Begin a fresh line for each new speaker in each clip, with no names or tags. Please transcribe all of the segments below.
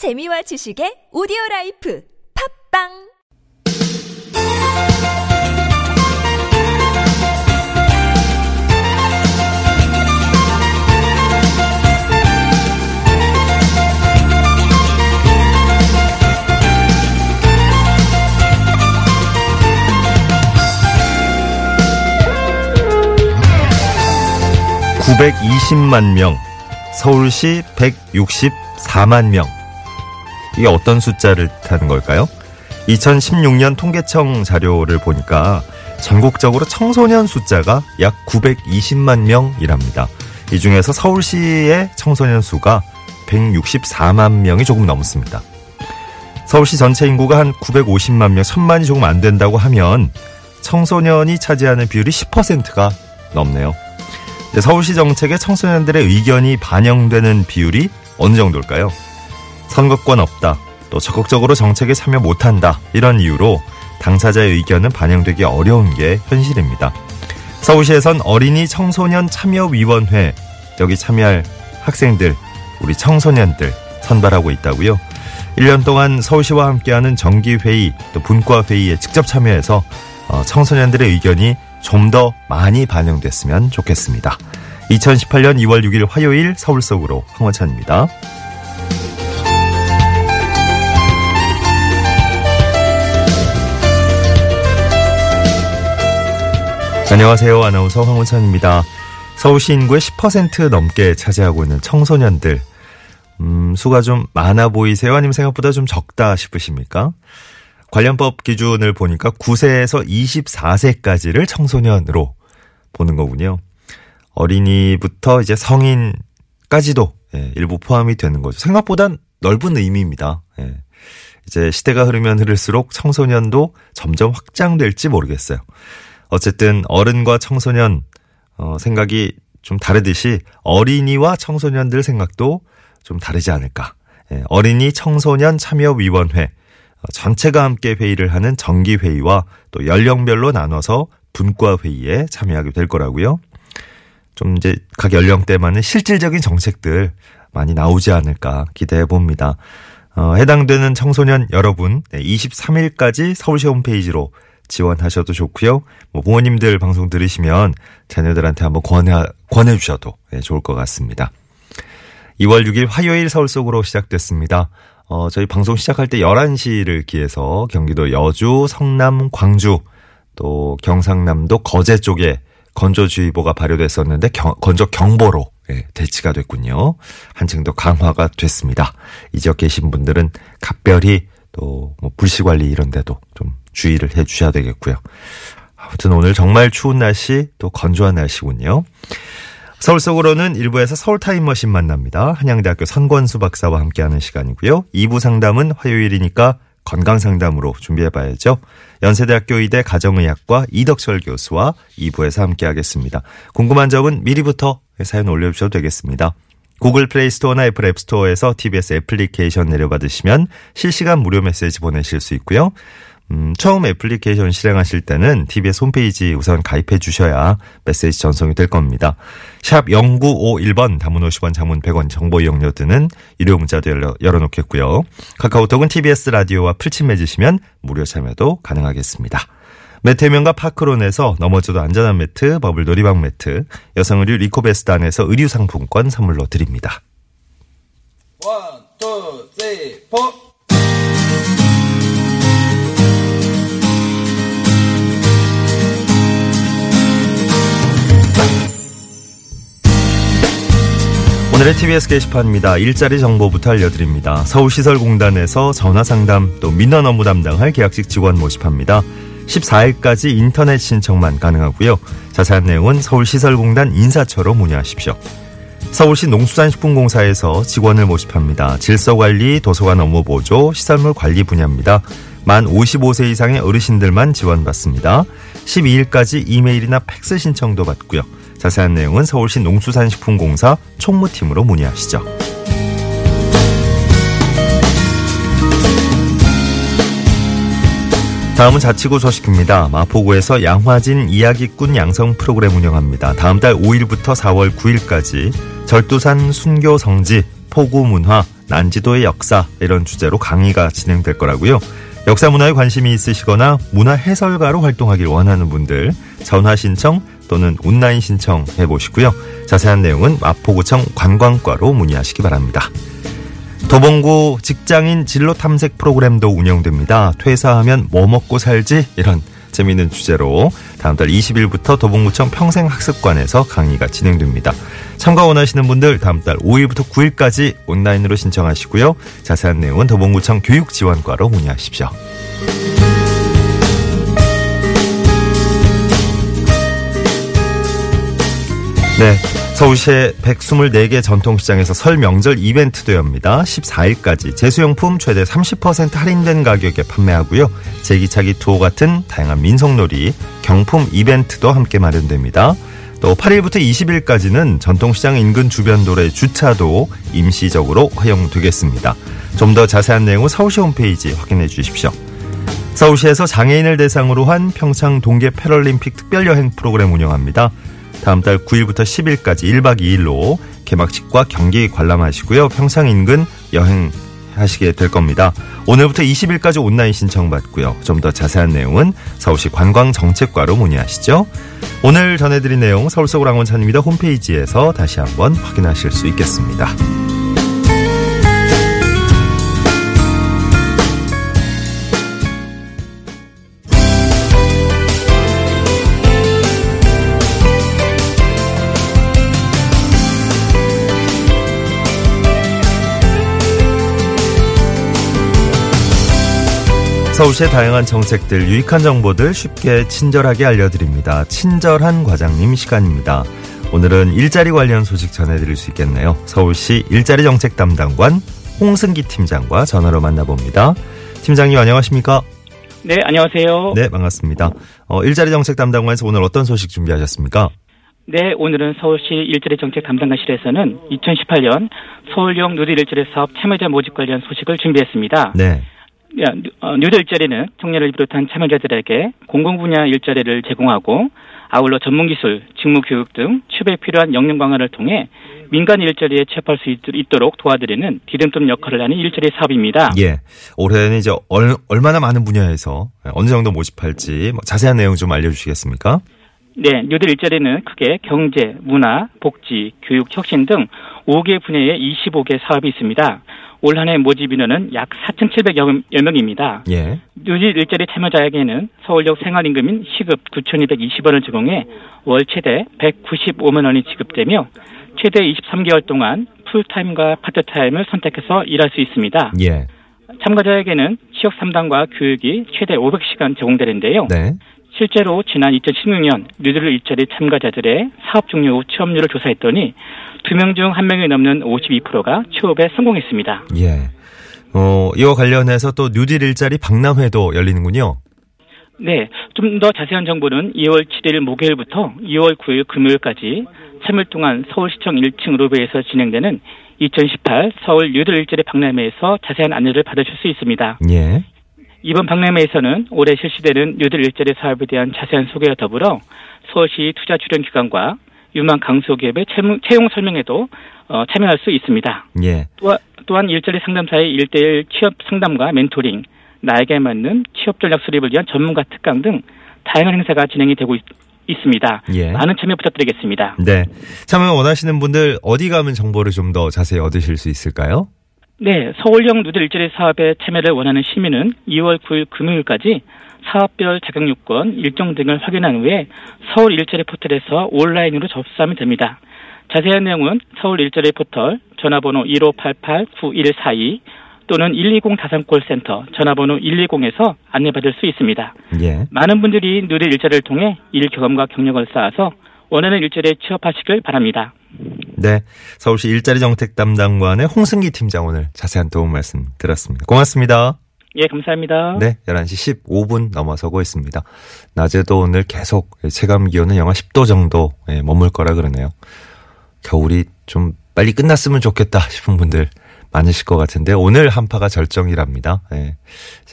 재미와 지식의 오디오 라이프 팝빵!
(920만 명) 서울시 (164만 명) 이게 어떤 숫자를 뜻하는 걸까요? 2016년 통계청 자료를 보니까 전국적으로 청소년 숫자가 약 920만 명이랍니다. 이 중에서 서울시의 청소년 수가 164만 명이 조금 넘습니다. 서울시 전체 인구가 한 950만 명, 1000만이 조금 안 된다고 하면 청소년이 차지하는 비율이 10%가 넘네요. 서울시 정책에 청소년들의 의견이 반영되는 비율이 어느 정도일까요? 선거권 없다, 또 적극적으로 정책에 참여 못한다, 이런 이유로 당사자의 의견은 반영되기 어려운 게 현실입니다. 서울시에선 어린이 청소년 참여위원회, 여기 참여할 학생들, 우리 청소년들 선발하고 있다고요. 1년 동안 서울시와 함께하는 정기회의, 또 분과회의에 직접 참여해서 어, 청소년들의 의견이 좀 더 많이 반영됐으면 좋겠습니다. 2018년 2월 6일 화요일 서울 속으로 황원찬입니다. 안녕하세요. 아나운서 황원찬입니다. 서울시 인구의 10% 넘게 차지하고 있는 청소년들. 음, 수가 좀 많아 보이세요? 아니면 생각보다 좀 적다 싶으십니까? 관련법 기준을 보니까 9세에서 24세까지를 청소년으로 보는 거군요. 어린이부터 이제 성인까지도 예, 일부 포함이 되는 거죠. 생각보다 넓은 의미입니다. 예. 이제 시대가 흐르면 흐를수록 청소년도 점점 확장될지 모르겠어요. 어쨌든 어른과 청소년 어, 생각이 좀 다르듯이 어린이와 청소년들 생각도 좀 다르지 않을까. 예, 어린이 청소년 참여위원회 어, 전체가 함께 회의를 하는 정기회의와 또 연령별로 나눠서 분과회의에 참여하게 될 거라고요. 좀 이제 각 연령대만의 실질적인 정책들 많이 나오지 않을까 기대해 봅니다. 어, 해당되는 청소년 여러분 23일까지 서울시 홈페이지로 지원하셔도 좋고요. 뭐 부모님들 방송 들으시면 자녀들한테 한번 권해 권해 주셔도 네, 좋을 것 같습니다. 2월 6일 화요일 서울 속으로 시작됐습니다. 어, 저희 방송 시작할 때 11시를 기해서 경기도 여주, 성남, 광주, 또 경상남도 거제 쪽에 건조주의보가 발효됐었는데 경, 건조 경보로 예, 대치가 됐군요. 한층 더 강화가 됐습니다. 이 지역 계신 분들은 각별히 또 뭐 불씨 관리 이런 데도 좀 주의를 해 주셔야 되겠고요. 아무튼 오늘 정말 추운 날씨 또 건조한 날씨군요. 서울 속으로는 일부에서 서울 타임머신 만납니다. 한양대학교 선권수 박사와 함께하는 시간이고요. 2부 상담은 화요일이니까 건강 상담으로 준비해 봐야죠. 연세대학교 의대 가정의학과 이덕철 교수와 2부에서 함께하겠습니다. 궁금한 점은 미리부터 사연 올려주셔도 되겠습니다. 구글 플레이 스토어나 애플 앱 스토어에서 TBS 애플리케이션 내려받으시면 실시간 무료 메시지 보내실 수 있고요. 음, 처음 애플리케이션 실행하실 때는 TBS 홈페이지 우선 가입해 주셔야 메시지 전송이 될 겁니다. 샵 0951번 담은 50원 장문 100원 정보 이용료 드는 유료 문자도 열어, 열어놓겠고요. 카카오톡은 TBS 라디오와 풀친 맺으시면 무료 참여도 가능하겠습니다. 해명과 파크론에서 넘어져도 안전한 매트, 버블 놀이방 매트, 여성 의류 리코베스단에서 의류 상품권 선물로 드립니다.
원,
오늘의 TBS 게시판입니다. 일자리 정보부터 알려드립니다. 서울시설공단에서 전화상담 또 민원 업무 담당할 계약직 직원 모집합니다. 14일까지 인터넷 신청만 가능하고요. 자세한 내용은 서울시설공단 인사처로 문의하십시오. 서울시 농수산식품공사에서 직원을 모집합니다. 질서관리, 도서관 업무 보조, 시설물 관리 분야입니다. 만 55세 이상의 어르신들만 지원받습니다. 12일까지 이메일이나 팩스 신청도 받고요. 자세한 내용은 서울시 농수산식품공사 총무팀으로 문의하시죠. 다음은 자치구 소식입니다. 마포구에서 양화진 이야기꾼 양성 프로그램 운영합니다. 다음 달 5일부터 4월 9일까지 절두산 순교 성지 포구 문화 난지도의 역사 이런 주제로 강의가 진행될 거라고요. 역사 문화에 관심이 있으시거나 문화 해설가로 활동하길 원하는 분들 전화 신청 또는 온라인 신청해 보시고요. 자세한 내용은 마포구청 관광과로 문의하시기 바랍니다. 도봉구 직장인 진로 탐색 프로그램도 운영됩니다. 퇴사하면 뭐 먹고 살지? 이런 재미있는 주제로 다음 달 20일부터 도봉구청 평생학습관에서 강의가 진행됩니다. 참가 원하시는 분들 다음 달 5일부터 9일까지 온라인으로 신청하시고요. 자세한 내용은 도봉구청 교육지원과로 문의하십시오. 네. 서울시의 124개 전통시장에서 설 명절 이벤트도 엽니다. 14일까지 제수용품 최대 30% 할인된 가격에 판매하고요. 제기차기 투어 같은 다양한 민속놀이, 경품 이벤트도 함께 마련됩니다. 또 8일부터 20일까지는 전통시장 인근 주변 도로의 주차도 임시적으로 허용되겠습니다. 좀 더 자세한 내용은 서울시 홈페이지 확인해 주십시오. 서울시에서 장애인을 대상으로 한 평창 동계 패럴림픽 특별여행 프로그램 운영합니다. 다음 달 9일부터 10일까지 1박 2일로 개막식과 경기 관람하시고요. 평창 인근 여행 하시게 될 겁니다. 오늘부터 20일까지 온라인 신청 받고요. 좀 더 자세한 내용은 서울시 관광정책과로 문의하시죠. 오늘 전해드린 내용 서울 속으로 항원찬입니다. 홈페이지에서 다시 한번 확인하실 수 있겠습니다. 서울시의 다양한 정책들, 유익한 정보들 쉽게 친절하게 알려드립니다. 친절한 과장님 시간입니다. 오늘은 일자리 관련 소식 전해드릴 수 있겠네요. 서울시 일자리 정책 담당관 홍승기 팀장과 전화로 만나봅니다. 팀장님 안녕하십니까?
네, 안녕하세요.
네, 반갑습니다. 어, 일자리 정책 담당관에서 오늘 어떤 소식 준비하셨습니까?
네, 오늘은 서울시 일자리 정책 담당관실에서는 2018년 서울형 누리 일자리 사업 참여자 모집 관련 소식을 준비했습니다.
네.
어, 뉴딜 일자리는 청년을 비롯한 참여자들에게 공공 분야 일자리를 제공하고 아울러 전문 기술, 직무 교육 등 취업에 필요한 역량 강화를 통해 민간 일자리에 취업할 수 있도록 도와드리는 디딤돌 역할을 하는 일자리 사업입니다.
예. 올해는 이제 얼, 얼마나 많은 분야에서 어느 정도 모집할지 뭐 자세한 내용 좀 알려주시겠습니까?
네, 뉴딜 일자리는 크게 경제, 문화, 복지, 교육, 혁신 등 5개 분야에 25개 사업이 있습니다. 올 한해 모집 인원은 약 4,700여 명입니다.
예.
뉴딜 일자리 참여자에게는 서울형 생활임금인 시급 9,220원을 제공해 월 최대 195만 원이 지급되며 최대 23개월 동안 풀타임과 파트타임을 선택해서 일할 수 있습니다.
예.
참가자에게는 취업 상담과 교육이 최대 500시간 제공되는데요.
네.
실제로 지난 2016년 뉴딜 일자리 참가자들의 사업 종료 후 취업률을 조사했더니 두 명 중 한 명이 넘는 52%가 취업에 성공했습니다.
예. 어, 이와 관련해서 또 뉴딜 일자리 박람회도 열리는군요.
네, 좀 더 자세한 정보는 2월 7일 목요일부터 2월 9일 금요일까지 3일 동안 서울시청 1층 로비에서 진행되는 2018 서울 뉴딜 일자리 박람회에서 자세한 안내를 받으실 수 있습니다.
예.
이번 박람회에서는 올해 실시되는 뉴딜 일자리 사업에 대한 자세한 소개와 더불어 서울시 투자 출연 기관과 유망 강소기업의 채용 설명에도 어, 참여할 수 있습니다.
예.
또한, 또한 일자리 상담사의 일대일 취업 상담과 멘토링, 나에게 맞는 취업 전략 수립을 위한 전문가 특강 등 다양한 행사가 진행이 되고 있, 습니다
예.
많은 참여 부탁드리겠습니다.
네. 참여 원하시는 분들 어디 가면 정보를 좀 더 자세히 얻으실 수 있을까요?
네, 서울형 누들 일자리 사업에 참여를 원하는 시민은 2월 9일 금요일까지 사업별 자격 요건, 일정 등을 확인한 후에 서울 일자리 포털에서 온라인으로 접수하면 됩니다. 자세한 내용은 서울 일자리 포털 전화번호 1588-9142 또는 120 다산콜센터 전화번호 120에서 안내받을 수 있습니다.
예.
많은 분들이 누릴 일자리를 통해 일 경험과 경력을 쌓아서 원하는 일자리에 취업하시길 바랍니다.
네. 서울시 일자리 정책 담당관의 홍승기 팀장 오늘 자세한 도움 말씀 들었습니다. 고맙습니다.
예, 감사합니다.
네, 11시 15분 넘어서고 있습니다. 낮에도 오늘 계속 체감 기온은 영하 10도 정도 에 머물 거라 그러네요. 겨울이 좀 빨리 끝났으면 좋겠다 싶은 분들 많으실 것 같은데 오늘 한파가 절정이랍니다. 예.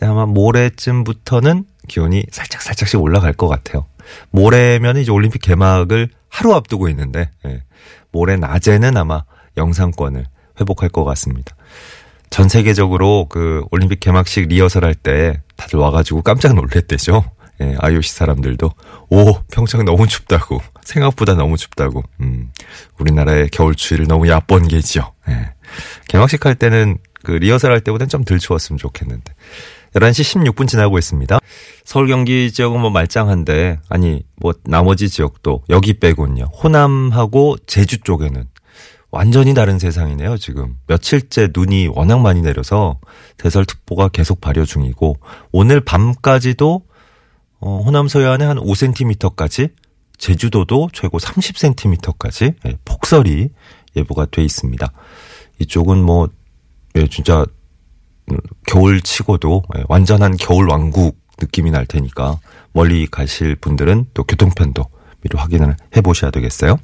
아마 모레쯤부터는 기온이 살짝 살짝씩 올라갈 것 같아요. 모레면 이제 올림픽 개막을 하루 앞두고 있는데 예. 모레 낮에는 아마 영상권을 회복할 것 같습니다. 전 세계적으로 그 올림픽 개막식 리허설 할 때 다들 와가지고 깜짝 놀랬대죠. 예, IOC 사람들도 오 평창 너무 춥다고 생각보다 너무 춥다고. 음, 우리나라의 겨울 추위를 너무 얕본 게지요. 예. 개막식 할 때는 그 리허설 할 때보다는 좀덜 추웠으면 좋겠는데. 11시 16분 지나고 있습니다. 서울 경기 지역은 뭐 말짱한데 아니 뭐 나머지 지역도 여기 빼곤요. 호남하고 제주 쪽에는 완전히 다른 세상이네요, 지금. 며칠째 눈이 워낙 많이 내려서 대설특보가 계속 발효 중이고 오늘 밤까지도 어, 호남 서해안에 한 5cm까지 제주도도 최고 30cm까지 예, 폭설이 예보가 돼 있습니다. 이쪽은 뭐 예, 진짜 음, 겨울 치고도 예, 완전한 겨울 왕국 느낌이 날 테니까 멀리 가실 분들은 또 교통편도 미리 확인을 해 보셔야 되겠어요.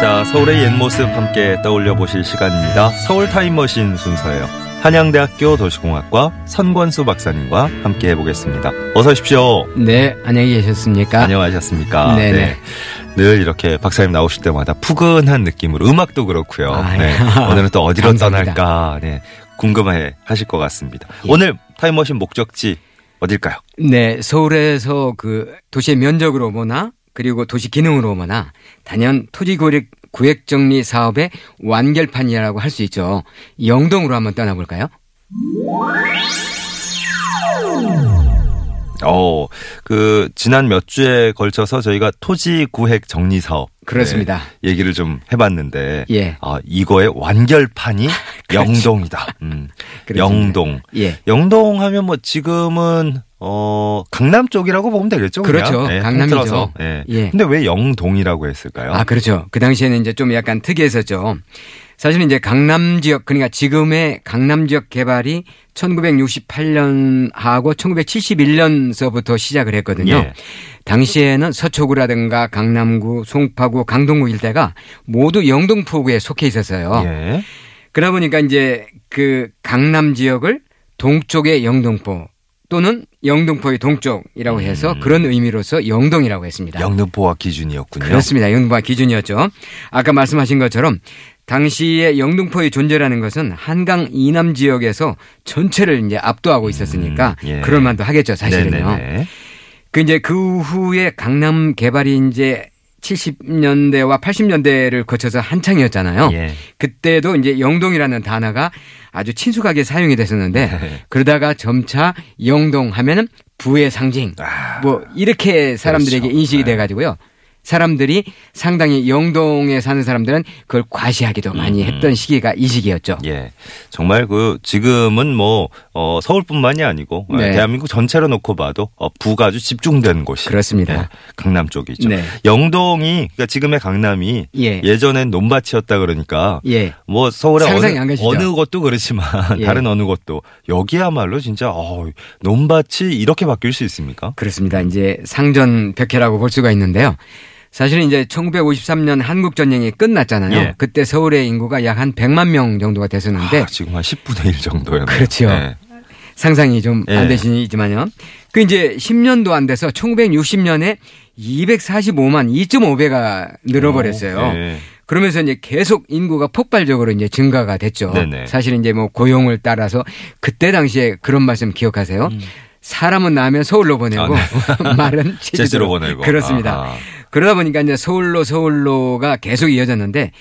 자, 서울의 옛 모습 함께 떠올려 보실 시간입니다. 서울 타임머신 순서예요. 한양대학교 도시공학과 선권수 박사님과 함께 해보겠습니다. 어서 오십시오.
네, 안녕히 계셨습니까?
안녕하셨습니까?
네네.
네. 늘 이렇게 박사님 나오실 때마다 푸근한 느낌으로 음악도 그렇고요.
아,
네.
네.
오늘은 또 어디로
감사합니다.
떠날까 네. 궁금해 하실 것 같습니다.
예.
오늘 타임머신 목적지 어딜까요?
네, 서울에서 그 도시의 면적으로 보나 그리고 도시 기능으로 보나 단연 토지 구획, 구획 정리 사업의 완결판이라고 할 수 있죠. 영동으로 한번 떠나볼까요?
어, 그 지난 몇 주에 걸쳐서 저희가 토지 구획 정리 사업
그렇습니다.
네, 얘기를 좀 해봤는데,
예.
아 이거의 완결판이 영동이다. 음. 영동.
예.
영동 하면 뭐 지금은 어 강남 쪽이라고 보면 되겠죠.
그렇죠.
예,
강남이죠.
예.
예.
근데 왜 영동이라고 했을까요?
아, 그렇죠. 그 당시에는 이제 좀 약간 특이했었죠. 사실은 이제 강남 지역, 그러니까 지금의 강남 지역 개발이 1968년하고 1971년서부터 시작을 했거든요.
예.
당시에는 서초구라든가 강남구, 송파구, 강동구 일대가 모두 영동포구에 속해 있었어요.
예.
그러다 보니까 이제 그 강남 지역을 동쪽의 영동포 또는 영동포의 동쪽이라고 해서
음.
그런 의미로서 영동이라고 했습니다.
영등포와 기준이었군요.
그렇습니다. 영등포가 기준이었죠. 아까 말씀하신 것처럼 당시에 영등포의 존재라는 것은 한강 이남 지역에서 전체를 이제 압도하고 있었으니까
음, 예.
그럴 만도 하겠죠, 사실은요.
네네네.
그 이제 그 후에 강남 개발이 이제 70년대와 80년대를 거쳐서 한창이었잖아요.
예.
그때도 이제 영동이라는 단어가 아주 친숙하게 사용이 됐었는데
네.
그러다가 점차 영동 하면은 부의 상징
아,
뭐 이렇게 사람들에게
그렇죠.
인식이
네.
돼 가지고요. 사람들이 상당히 영동에 사는 사람들은 그걸 과시하기도 많이
음.
했던 시기가 이 시기였죠.
예. 정말 그 지금은 뭐 어, 서울뿐만이 아니고 어,
네.
대한민국 전체로 놓고 봐도 어, 부가 아주 집중된 곳이
그렇습니다.
예, 강남 쪽이죠.
네.
영동이 그러니까 지금의 강남이
예.
예전엔 논밭이었다 그러니까
예.
뭐 서울의 어느? 어느 곳도 그렇지만
예.
다른 어느 곳도 여기야말로 진짜 어, 논밭이 이렇게 바뀔 수 있습니까?
그렇습니다. 이제 상전 벽해라고 볼 수가 있는데요. 사실은 이제 1953년 한국 전쟁이 끝났잖아요.
예.
그때 서울의 인구가 약 한 100만 명 정도가 됐었는데
아, 지금 한 10분의 1 정도였네요.
그렇죠.
예.
상상이 좀안
예.
되시지만요. 그 이제 10년도 안 돼서 1960년에 245만 2.5배가 늘어버렸어요.
어, 예.
그러면서 이제 계속 인구가 폭발적으로 이제 증가가 됐죠.
네네.
사실 이제 뭐 고용을 따라서 그때 당시에 그런 말씀 기억하세요. 사람은 낳으면 서울로 보내고
음. 아,
말은
제주로
제주로
보내고.
그렇습니다.
아하.
그러다 보니까 이제 서울로 서울로가 계속 이어졌는데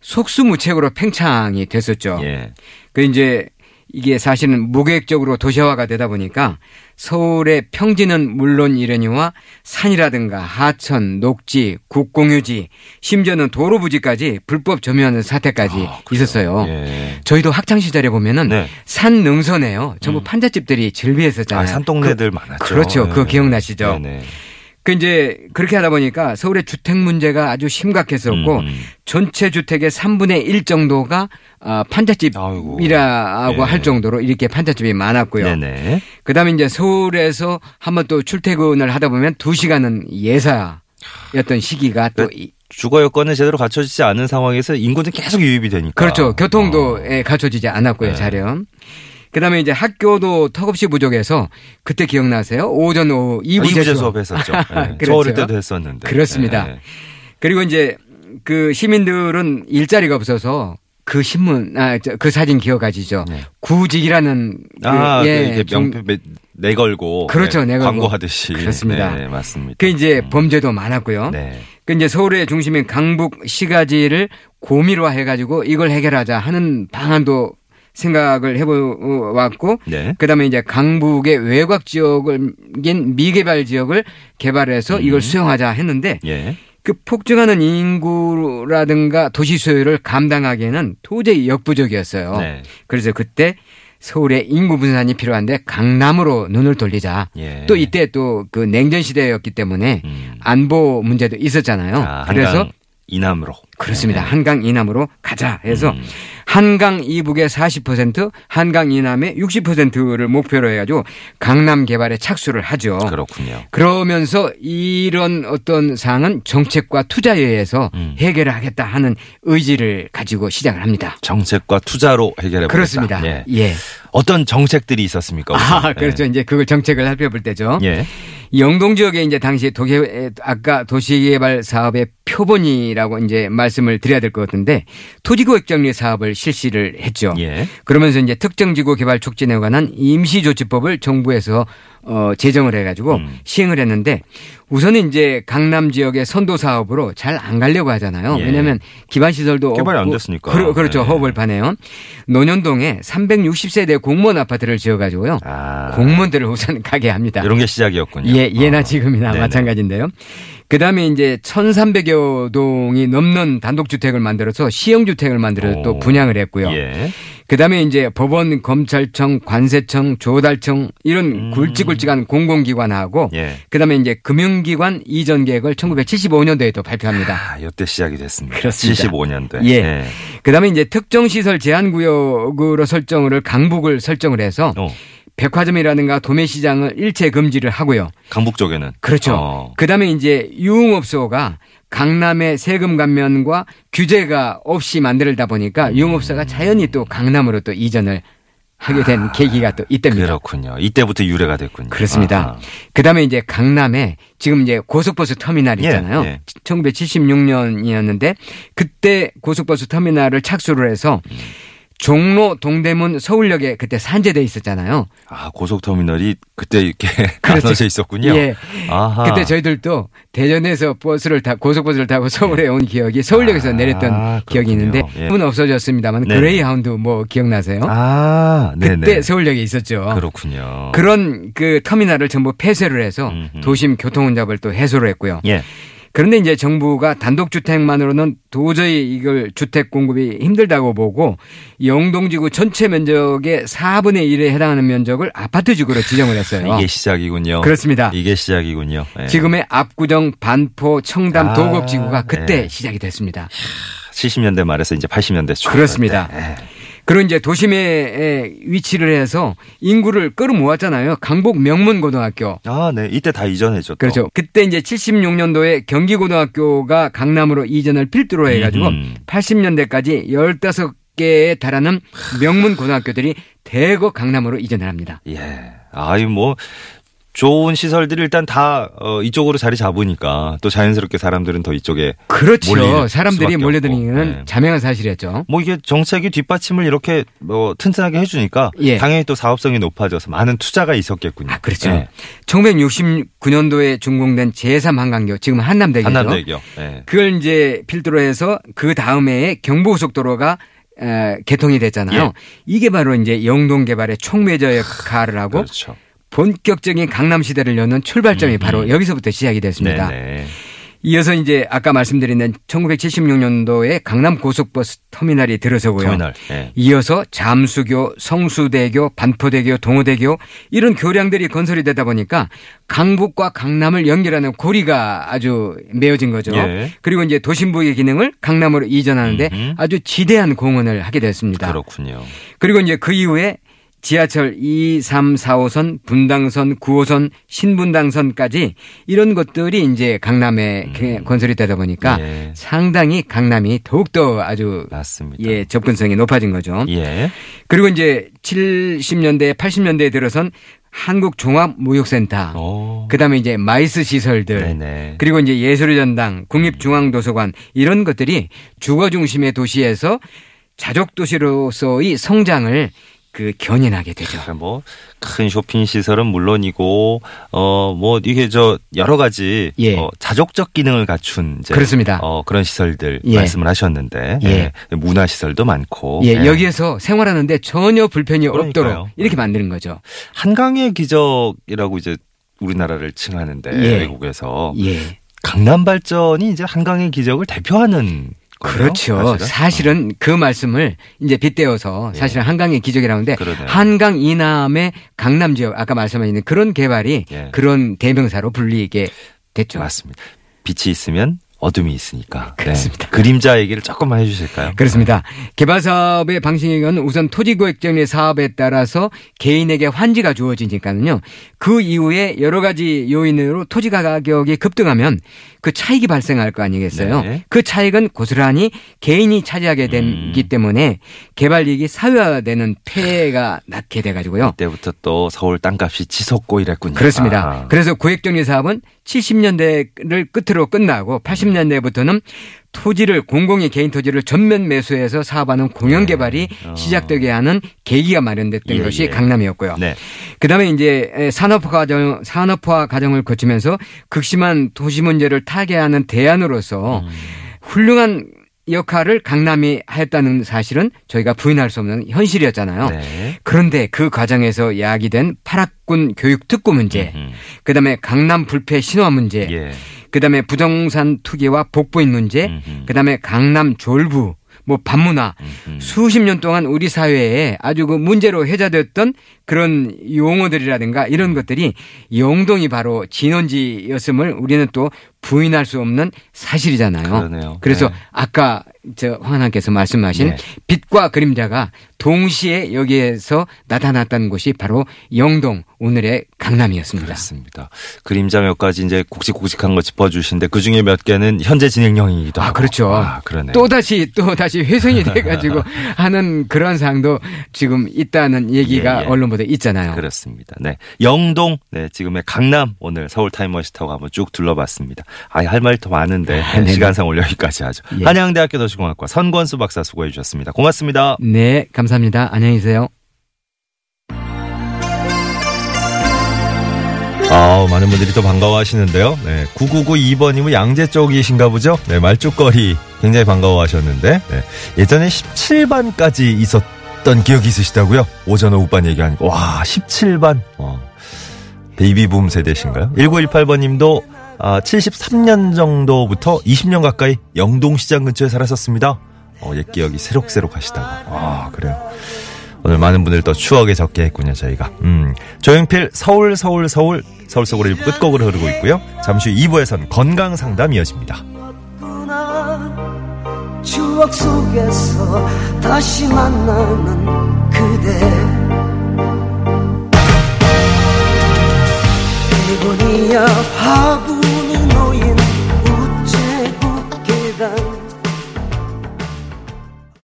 속수무책으로 팽창이 됐었죠.
예.
그 이제 이게 사실은 무계획적으로 도시화가 되다 보니까 서울의 평지는 물론 이러니와 산이라든가 하천, 녹지, 국공유지, 심지어는 도로 부지까지 불법 점유하는 사태까지
아?
있었어요.
예.
저희도 학창 시절에 보면은
네.
산 능선에요. 전부
음.
판잣집들이 즐비했었잖아요.
아, 산동네들 많았죠.
그렇죠. 그거
네.
기억나시죠?
네네.
그 이제 그렇게 하다 보니까 서울의 주택 문제가 아주 심각했었고
음, 음.
전체 주택의 3분의 1 정도가 아, 판잣집이라고. 할
예.
정도로 이렇게 판잣집이 많았고요.
네네.
그다음에 이제 서울에서 한번 또 출퇴근을 하다 보면 2시간은 예사였던 시기가 또
그-
이-
주거 여건은 제대로 갖춰지지 않은 상황에서 인구는 계속 유입이 되니까.
그렇죠. 교통도
어.
에 갖춰지지 않았고요,
네.
자령. 그다음에 이제 학교도 턱없이 부족해서 그때 기억나세요? 오전 오후
아,
2부
이부제
재수.
수업 했었죠. 네.
그렇죠.
저 어릴 때도 했었는데.
그렇습니다.
네.
그리고 이제 그 시민들은 일자리가 없어서 그 신문 아그 사진 기억하시죠?
네.
구직이라는 그,
아,
예,
그
좀-
명패 매- 내걸고
그렇죠,
네,
내걸고.
광고하듯이
그렇습니다.
네, 맞습니다.
그 이제
음.
범죄도 많았고요.
네.
그 이제 서울의 중심인 강북 시가지를 고미로 해가지고 이걸 해결하자 하는 방안도 생각을 해보았고
네.
그다음에 이제 강북의 외곽 지역을긴 미개발 지역을 개발해서
음.
이걸 수용하자 했는데
예.
그 폭증하는 인구라든가 도시 소유를 감당하기에는 도저히 역부족이었어요.
네.
그래서 그때 서울의 인구 분산이 필요한데 강남으로 눈을 돌리자.
예.
또 이때 또 그 냉전 시대였기 때문에
음.
안보 문제도 있었잖아요.
아,
그래서
이남으로.
그렇습니다.
네.
한강 이남으로 가자 해서
음.
한강 이북의 40%, 한강 이남의 60%를 목표로 해가지고 강남 개발에 착수를 하죠.
그렇군요.
그러면서 이런 어떤 사항은 정책과 투자에 의해서
음.
해결을 하겠다 하는 의지를 가지고 시작을 합니다.
정책과 투자로 해결해 보겠다.
그렇습니다.
예.
예.
어떤 정책들이 있었습니까? 우선?
아, 그렇죠. 이제 그걸 정책을 살펴볼 때죠.
예. 예.
영동 지역에 이제 당시 도개 아까 도시개발 사업의 표본이라고 이제 말씀을 드려야 될 것 같은데 토지구역 정리 사업을 실시를 했죠.
예.
그러면서 이제 특정 지구 개발 촉진에 관한 임시 조치법을 정부에서 어 제정을 해가지고
음.
시행을 했는데 우선은 이제 강남 지역의 선도 사업으로 잘 안 가려고 하잖아요.
예.
왜냐하면 기반 시설도
개발이 안 됐으니까.
그러, 그렇죠.
네.
허벌판에요. 논현동에 360세대 공무원 아파트를 지어가지고요.
아.
공무원들을 우선 가게 합니다.
이런 게 시작이었군요.
예, 예나
어.
지금이나
네네.
마찬가지인데요. 그 다음에 이제 1300여 동이 넘는 단독주택을 만들어서 시형주택을 만들어서 또
오.
분양을 했고요.
예.
그 다음에 이제 법원, 검찰청, 관세청, 조달청 이런
음.
굵직굵직한 공공기관하고
예.
그 다음에 이제 금융기관 이전 계획을 1975년도에 또 발표합니다.
아, 이때 시작이 됐습니다.
그렇습니다.
75년도에.
예. 그 다음에 이제 특정 시설 제한 구역으로 설정을 강북을 설정을 해서
어,
백화점이라든가 도매시장을 일체 금지를 하고요.
강북 쪽에는
그렇죠.
어.
그다음에 이제 유흥업소가 강남의 세금 감면과 규제가 없이 만들다 보니까
음.
유흥업소가 자연히 또 강남으로 또 이전을 하게 된 계기가 또 이때입니다.
아, 그렇군요. 이때부터 유래가 됐군요.
그렇습니다.
아하.
그다음에 이제 강남에 지금 이제 고속버스 터미널
예,
있잖아요.
예.
1976년이었는데 그때 고속버스 터미널을 착수를 해서
음.
종로 동대문 서울역에 그때 산재돼 있었잖아요.
아, 고속터미널이 그때 이렇게
그렇죠.
나눠져 있었군요.
예.
아하.
그때 저희들도 대전에서 버스를 타 고속버스를 타고 서울에 온 기억이 서울역에서
아,
내렸던 기억이 있는데
그렇군요. 예.
지금은 없어졌습니다만
네.
그레이하운드 뭐 기억나세요?
아, 네네.
그때 서울역에 있었죠.
그렇군요.
그런 그 터미널을 전부 폐쇄를 해서
음흠.
도심 교통 혼잡을 또 해소를 했고요.
예.
그런데 이제 정부가 단독주택만으로는 도저히 이걸 주택 공급이 힘들다고 보고 영동지구 전체 면적의 4분의 1에 해당하는 면적을 아파트지구로 지정을 했어요.
이게 시작이군요.
그렇습니다.
이게 시작이군요. 예.
지금의 압구정, 반포, 청담,
아,
도곡지구가 그때
네.
시작이 됐습니다.
70년대 말에서 이제 80년대 초.
그렇습니다.
예.
그리고 이제 도심에 위치를 해서 인구를 끌어모았잖아요. 강북 명문고등학교.
아, 네. 이때 다 이전했죠. 또.
그렇죠. 그때 이제 76년도에 경기고등학교가 강남으로 이전을 필두로 해가지고
음흠.
80년대까지 15개에 달하는 명문고등학교들이 대거 강남으로 이전을 합니다.
예. 아이 뭐 좋은 시설들이 일단 다 어, 이쪽으로 자리 잡으니까 또 자연스럽게 사람들은 더 이쪽에
그렇죠. 사람들이 몰려드는. 건
네.
자명한 사실이었죠.
뭐 이게 정책이 뒷받침을 이렇게 뭐 튼튼하게 해주니까
예.
당연히 또 사업성이 높아져서 많은 투자가 있었겠군요.
아, 그렇죠.
예.
1969년도에 준공된 제3한강교, 지금 한남대교죠.
한남대교. 예.
그걸 이제 필두로 해서 그 다음에 경부고속도로가 에, 개통이 됐잖아요.
예.
이게 바로 이제 영동 개발의 촉매저 역할을 하고
그렇죠.
본격적인 강남 시대를 여는 출발점이 바로 여기서부터 시작이 됐습니다.
음, 네네.
이어서 이제 아까 말씀드린 1976년도에 강남 고속버스 터미널이 들어서고요.
터미널. 예.
이어서 잠수교, 성수대교, 반포대교, 동호대교 이런 교량들이 건설이 되다 보니까 강북과 강남을 연결하는 고리가 아주 메어진 거죠.
예.
그리고 이제 도심부의 기능을 강남으로 이전하는데
음흠.
아주 지대한 공헌을 하게 됐습니다.
그렇군요.
그리고 이제 그 이후에 지하철 2, 3, 4호선, 분당선, 9호선, 신분당선까지 이런 것들이 이제 강남에 그 건설이 되다 보니까
예.
상당히 강남이 더욱더 아주
맞습니다.
예, 접근성이 높아진 거죠.
예.
그리고 이제 70년대, 80년대에 들어선 한국 종합 무역센터,
오.
그다음에 이제 MICE 시설들,
네네.
그리고 이제 예술의 전당, 국립중앙도서관 이런 것들이 주거 중심의 도시에서 자족 도시로서의 성장을 그 견인하게 되죠.
뭐 큰 쇼핑 시설은 물론이고 어 뭐 이게 저 여러 가지
예.
어, 자족적 기능을 갖춘 이제
그렇습니다.
어, 그런 시설들
예.
말씀을 하셨는데
예.
예. 문화 시설도 많고
예,
예.
여기에서 생활하는데 전혀 불편이
그러니까요.
없도록 이렇게 만드는 거죠.
한강의 기적이라고 이제 우리나라를 칭하는데
예.
외국에서
예.
강남 발전이 이제 한강의 기적을 대표하는 거예요,
그렇죠. 사실은, 그 말씀을 이제 빗대어서
예.
사실은 한강의 기적이라는데. 한강 이남의 강남 지역 아까 말씀하신 그런 개발이
예.
그런 대명사로 불리게 됐죠.
맞습니다. 빛이 있으면 어둠이 있으니까. 네.
그렇습니다.
그림자 얘기를 조금만 해주실까요?
그렇습니다. 개발 사업의 방식은 우선 토지 구획 정리 사업에 따라서 개인에게 환지가 주어지니까는요. 그 이후에 여러 가지 요인으로 토지 가격이 급등하면 그 차익이 발생할 거 아니겠어요.
네.
그 차익은 고스란히 개인이 차지하게 되기
음.
때문에 개발 이익이 사회화되는 폐해가 낳게 돼가지고요.
그때부터 또 서울 땅값이 치솟고 이랬군요.
그렇습니다.
아.
그래서 구획 정리 사업은 70년대를 끝으로 끝나고 80년 대부터는 토지를 공공의 개인 토지를 전면 매수해서 사업하는 공영 개발이
어.
시작되게 하는 계기가 마련됐던
예,
것이
예.
강남이었고요.
네.
그다음에 이제 산업화 과정 산업화 과정을 거치면서 극심한 도시 문제를 타개하는 대안으로서
음.
훌륭한 역할을 강남이 했다는 사실은 저희가 부인할 수 없는 현실이었잖아요.
네.
그런데 그 과정에서 야기된 파락군 교육 특구 문제,
음.
그다음에 강남 불패 신화 문제,
예.
그다음에 부동산 투기와 복부인 문제,
음흠.
그다음에 강남 졸부, 뭐 반문화
음.
수십 년 동안 우리 사회에 아주 그 문제로 회자됐던 그런 용어들이라든가 이런 것들이 영동이 바로 진원지였음을 우리는 또 부인할 수 없는 사실이잖아요.
그러네요.
그래서
네.
아까 저 황하남께서 말씀하신
네.
빛과 그림자가 동시에 여기에서 나타났다는 곳이 바로 영동 오늘의 강남이었습니다.
그렇습니다. 그림자 몇 가지 이제 굵직굵직한 거 짚어주신데 그 중에 몇 개는 현재 진행형이기도
아
하고.
그렇죠.
아, 그러네요.
또 다시 또 다시 훼손이 돼가지고 하는 그런 사항도 지금 있다는 얘기가
예, 예.
언론보다 있잖아요.
그렇습니다. 네. 영동, 네. 지금의 강남 오늘 서울 타임머신 타고 한번 쭉 둘러봤습니다. 아, 할 말이 더 많은데
아.
시간상 오늘 여기까지 하죠.
예.
한양대학교 도시공학과 선권수 박사 수고해 주셨습니다. 고맙습니다.
네, 감사합니다. 안녕히 계세요.
아, 많은 분들이 또 반가워하시는데요. 네, 9992번님은 양재 쪽이신가 보죠? 네, 말죽거리 굉장히 반가워하셨는데 네, 예전에 17반까지 있었던 기억이 있으시다고요? 오전 오후반 얘기하니까 와 17반 어, 베이비붐 세대신가요? 1918번님도 아, 73년 정도부터 20년 가까이 영동시장 근처에 살았었습니다. 어, 옛 기억이 새록새록 하시다고. 아, 그래요. 오늘 많은 분들 또 추억에 적게 했군요, 저희가. 음. 조용필 서울, 서울, 서울, 서울 속으로 1부 끝곡으로 흐르고 있고요. 잠시 후 2부에선 건강 상담 이어집니다.
추억 속에서 다시 만나는 그대 백원이야